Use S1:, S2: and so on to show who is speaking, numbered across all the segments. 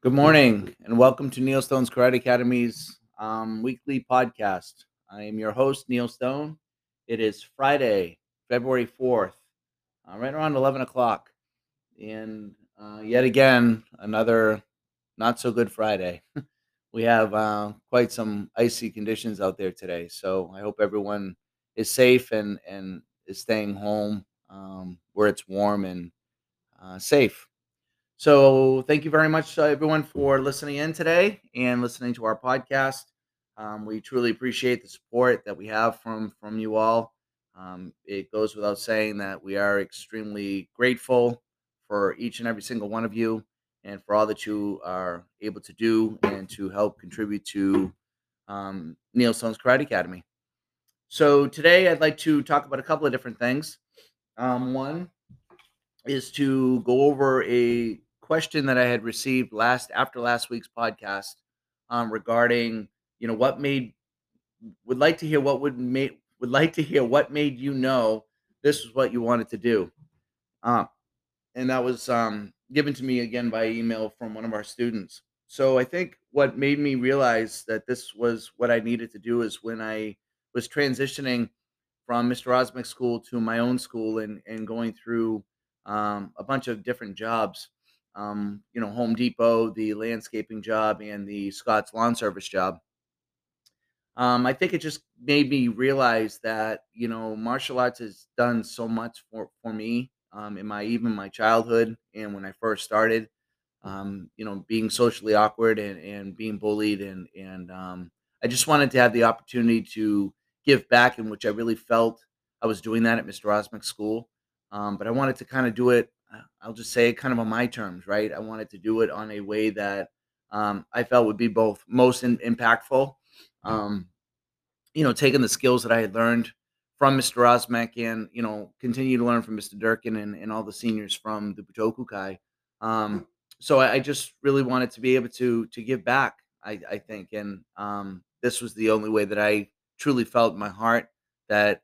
S1: Good morning and welcome to Neil Stone's Karate Academy's um, weekly podcast. I am your host, Neil Stone. It is Friday, February 4th, uh, right around 11 o'clock. And uh, yet again, another not so good Friday. we have uh, quite some icy conditions out there today. So I hope everyone is safe and, and is staying home um, where it's warm and uh, safe. So thank you very much, uh, everyone, for listening in today and listening to our podcast. Um, we truly appreciate the support that we have from from you all. Um, it goes without saying that we are extremely grateful for each and every single one of you, and for all that you are able to do and to help contribute to um, Neil Stone's Karate Academy. So today, I'd like to talk about a couple of different things. Um, one is to go over a question that I had received last after last week's podcast um, regarding you know what made would like to hear what would make would like to hear what made you know this was what you wanted to do. Uh, and that was um, given to me again by email from one of our students. So i think what made me realize that this was what i needed to do is when i was transitioning from mr osmic school to my own school and, and going through um, a bunch of different jobs um, you know, Home Depot, the landscaping job, and the Scott's lawn service job. Um, I think it just made me realize that you know martial arts has done so much for for me um, in my even my childhood and when I first started. Um, you know, being socially awkward and, and being bullied and and um, I just wanted to have the opportunity to give back, in which I really felt I was doing that at Mr. Osmic School. Um, but I wanted to kind of do it I'll just say it kind of on my terms, right? I wanted to do it on a way that um, I felt would be both most in, impactful. Um, you know, taking the skills that I had learned from Mr. Osmek and, you know, continue to learn from Mr. Durkin and, and all the seniors from the Butoku Kai. Um, so I, I, just really wanted to be able to to give back, I, I think. And um, this was the only way that I truly felt in my heart that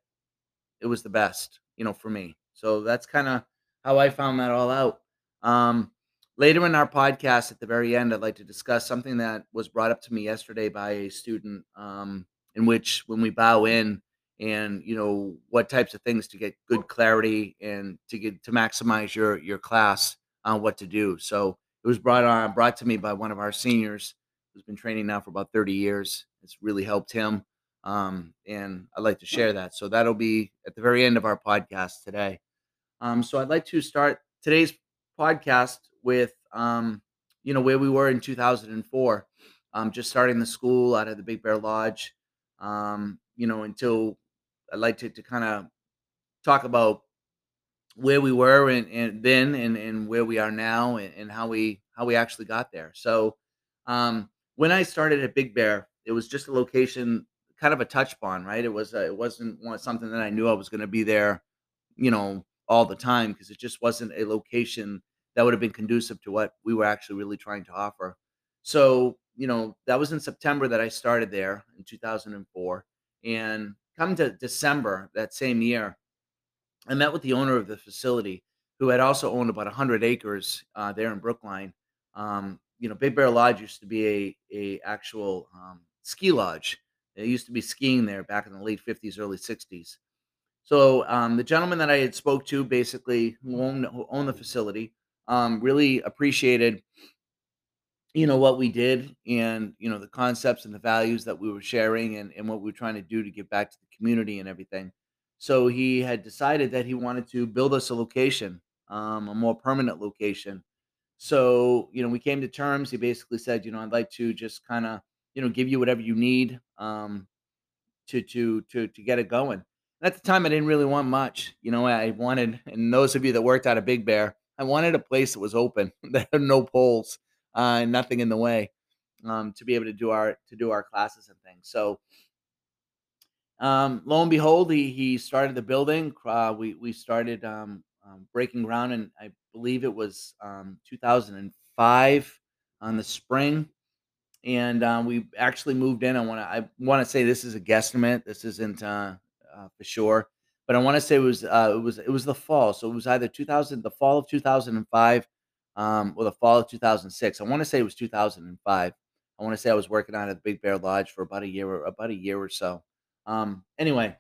S1: it was the best, you know, for me. So that's kind of how I found that all out. Um, later in our podcast, at the very end, I'd like to discuss something that was brought up to me yesterday by a student, um, in which when we bow in and you know what types of things to get good clarity and to get to maximize your your class on what to do. So it was brought on brought to me by one of our seniors who's been training now for about 30 years. It's really helped him. Um, and I'd like to share that. So that'll be at the very end of our podcast today. Um, so I'd like to start today's podcast with, um, you know, where we were in 2004, um, just starting the school out of the Big Bear Lodge, um, you know, until I'd like to, to kind of talk about where we were and, and then and, and where we are now and, and how we how we actually got there. So um, when I started at Big Bear, it was just a location, kind of a touch bond, right? It was uh, it wasn't something that I knew I was going to be there, you know, all the time because it just wasn't a location that would have been conducive to what we were actually really trying to offer. So, you know, that was in September that I started there in 2004. And come to December that same year, I met with the owner of the facility who had also owned about 100 acres uh, there in Brookline. Um, you know, Big Bear Lodge used to be a, a actual um, ski lodge. It used to be skiing there back in the late 50s, early 60s. So um, the gentleman that I had spoke to, basically who owned, who owned the facility, um, really appreciated, you know, what we did and you know the concepts and the values that we were sharing and, and what we were trying to do to give back to the community and everything. So he had decided that he wanted to build us a location, um, a more permanent location. So you know, we came to terms. He basically said, you know, I'd like to just kind of, you know, give you whatever you need um, to to to to get it going at the time, I didn't really want much. You know, I wanted, and those of you that worked out of Big Bear, I wanted a place that was open, that had no poles, uh, and nothing in the way, um, to be able to do our to do our classes and things. So, um, lo and behold, he he started the building. Uh, we we started um, um, breaking ground, and I believe it was um, 2005 on the spring, and uh, we actually moved in. I want to I want to say this is a guesstimate. This isn't. Uh, uh, for sure. But I want to say it was uh, it was it was the fall, so it was either 2000, the fall of 2005, um, well, the fall of 2006. I want to say it was 2005. I want to say I was working out at the Big Bear Lodge for about a year or about a year or so. Um, anyway,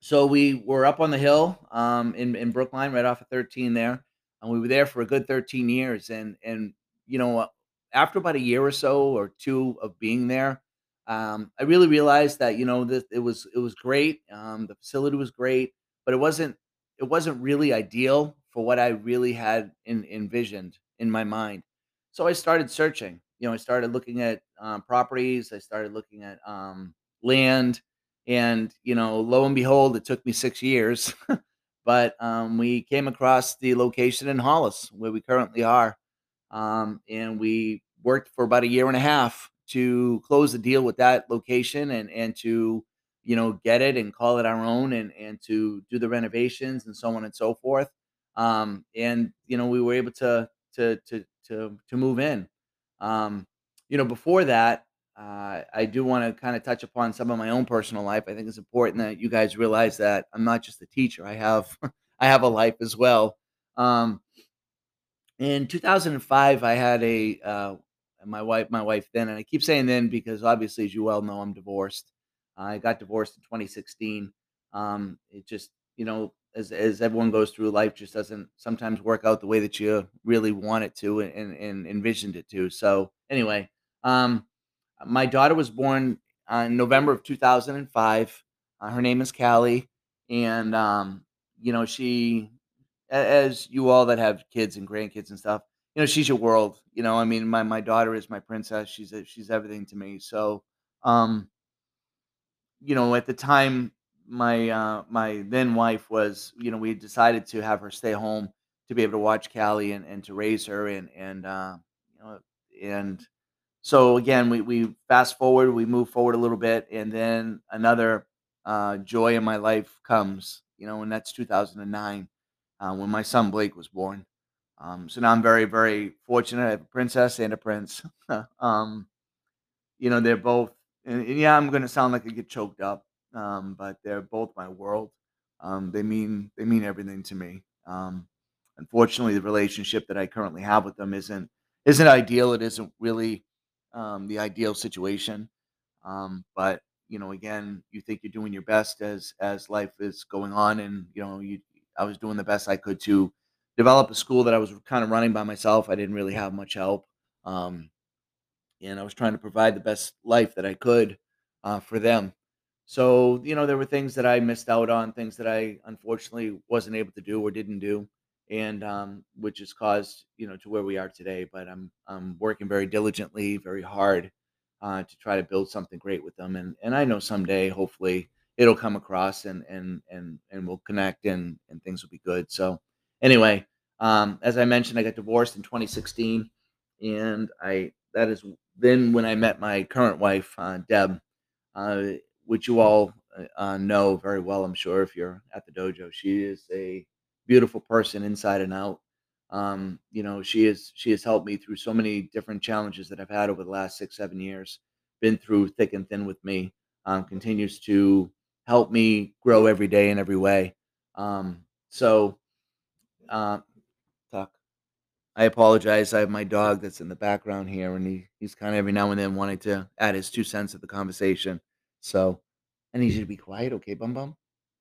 S1: so we were up on the hill um, in in Brookline, right off of 13 there, and we were there for a good 13 years. And and you know, after about a year or so or two of being there, um, I really realized that you know it was it was great. Um, the facility was great, but it wasn't it wasn't really ideal for what I really had in, envisioned in my mind. So I started searching. You know, I started looking at um, properties. I started looking at um, land, and you know, lo and behold, it took me six years, but um, we came across the location in Hollis where we currently are, um, and we worked for about a year and a half to close the deal with that location and and to you know get it and call it our own and and to do the renovations and so on and so forth um and you know we were able to to to to to move in um you know before that uh, I do want to kind of touch upon some of my own personal life. I think it's important that you guys realize that I'm not just a teacher. I have I have a life as well. Um, in 2005, I had a uh, my wife, my wife then, and I keep saying then because obviously, as you well know, I'm divorced. I got divorced in 2016. Um, it just, you know, as as everyone goes through life, just doesn't sometimes work out the way that you really want it to and, and envisioned it to. So anyway, um, my daughter was born in November of 2005. Uh, her name is Callie, and um, you know she as you all that have kids and grandkids and stuff, you know, she's your world. You know, I mean, my my daughter is my princess. She's a, she's everything to me. So, um, you know, at the time, my uh, my then wife was, you know, we decided to have her stay home to be able to watch Callie and, and to raise her and and uh, you know and so again we we fast forward we move forward a little bit and then another uh, joy in my life comes you know and that's 2009 uh, when my son Blake was born. Um, so now I'm very, very fortunate. I have a princess and a prince. um, you know, they're both, and, and yeah, I'm going to sound like I get choked up, um, but they're both my world. Um, they mean they mean everything to me. Um, unfortunately, the relationship that I currently have with them isn't isn't ideal. It isn't really um, the ideal situation. But you know, again, you think you're doing your best as as life is going on, and you know, you I was doing the best I could to develop a school that I was kind of running by myself. I didn't really have much help. Um, and I was trying to provide the best life that I could uh, for them. So, you know, there were things that I missed out on, things that I unfortunately wasn't able to do or didn't do, and um, which has caused, you know, to where we are today. But I'm I'm working very diligently, very hard uh, to try to build something great with them, and and I know someday, hopefully, it'll come across and and and and we'll connect and and things will be good. So anyway, um, as I mentioned, I got divorced in 2016, and I that is then when I met my current wife, uh, Deb, uh, which you all uh, uh know very well, I'm sure, if you're at the dojo. She is a beautiful person inside and out. Um, you know, she is she has helped me through so many different challenges that I've had over the last six, seven years. Been through thick and thin with me. Um, continues to help me grow every day in every way. Um, so, uh, talk. I apologize. I have my dog that's in the background here, and he, he's kind of every now and then wanting to add his two cents to the conversation. So, I need you to be quiet, okay, bum bum?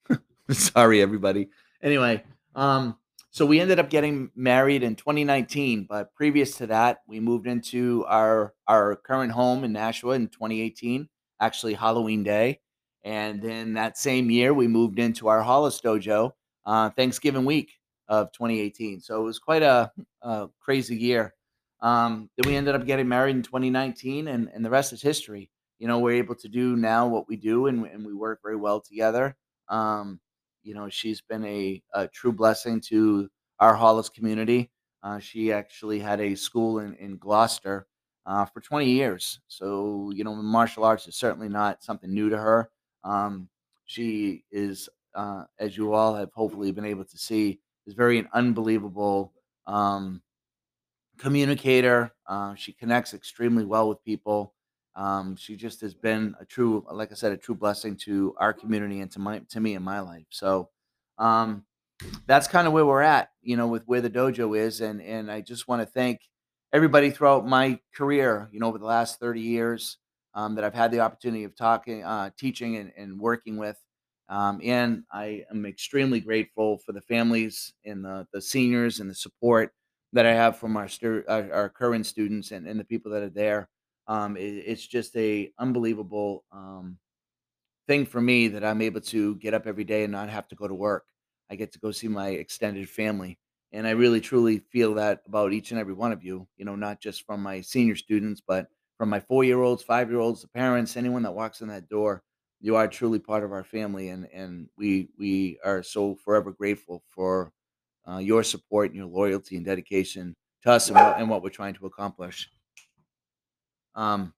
S1: Sorry, everybody. Anyway, um, so we ended up getting married in 2019, but previous to that, we moved into our our current home in Nashua in 2018, actually Halloween Day. And then that same year, we moved into our Hollis dojo uh, Thanksgiving week of 2018. So it was quite a, a crazy year. Um, then we ended up getting married in 2019, and, and the rest is history. You know, we're able to do now what we do, and, and we work very well together. Um, you know, she's been a, a true blessing to our Hollis community. Uh, she actually had a school in, in Gloucester uh, for 20 years. So, you know, martial arts is certainly not something new to her. Um, she is, uh, as you all have hopefully been able to see, is very an unbelievable um, communicator. Uh, she connects extremely well with people. Um, she just has been a true, like I said, a true blessing to our community and to my to me in my life. So, um, that's kind of where we're at, you know, with where the dojo is, and and I just want to thank everybody throughout my career, you know, over the last 30 years um, that I've had the opportunity of talking, uh, teaching, and, and working with. Um, and I am extremely grateful for the families and the, the seniors and the support that I have from our, stu- our, our current students and, and the people that are there. Um, it, it's just a unbelievable um, thing for me that I'm able to get up every day and not have to go to work. I get to go see my extended family. And I really truly feel that about each and every one of you, you know, not just from my senior students, but from my four year olds, five year olds, the parents, anyone that walks in that door. You are truly part of our family, and and we we are so forever grateful for uh, your support and your loyalty and dedication to us and what, and what we're trying to accomplish. Um,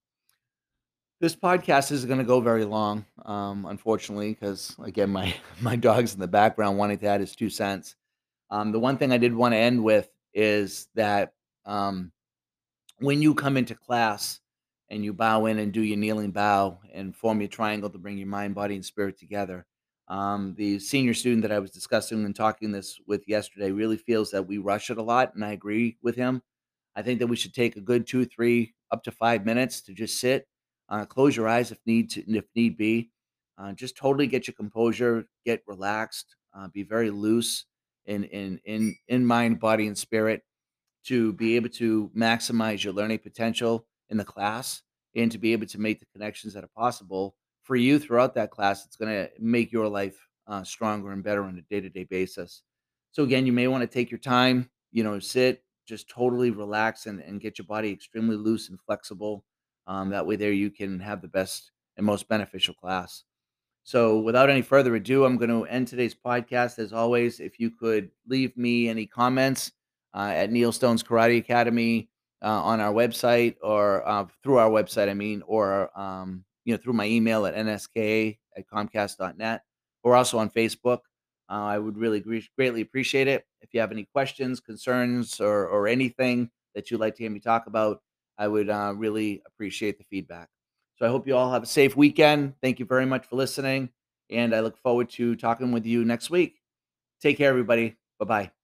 S1: this podcast isn't going to go very long, um, unfortunately, because again, my my dog's in the background wanting to add his two cents. Um, the one thing I did want to end with is that um, when you come into class and you bow in and do your kneeling bow and form your triangle to bring your mind, body, and spirit together, um, the senior student that I was discussing and talking this with yesterday really feels that we rush it a lot, and I agree with him. I think that we should take a good two, three, up to five minutes to just sit, uh, close your eyes if need to, if need be, uh, just totally get your composure, get relaxed, uh, be very loose in in in in mind, body, and spirit to be able to maximize your learning potential in the class and to be able to make the connections that are possible for you throughout that class. It's going to make your life uh, stronger and better on a day to day basis. So, again, you may want to take your time, you know, sit, just totally relax and, and get your body extremely loose and flexible. Um, that way, there you can have the best and most beneficial class. So, without any further ado, I'm going to end today's podcast. As always, if you could leave me any comments uh, at Neil Stone's Karate Academy uh, on our website or uh, through our website, I mean, or um, you know through my email at nsk at comcast.net or also on Facebook. Uh, I would really greatly appreciate it. If you have any questions, concerns, or, or anything that you'd like to hear me talk about, I would uh, really appreciate the feedback. So I hope you all have a safe weekend. Thank you very much for listening. And I look forward to talking with you next week. Take care, everybody. Bye bye.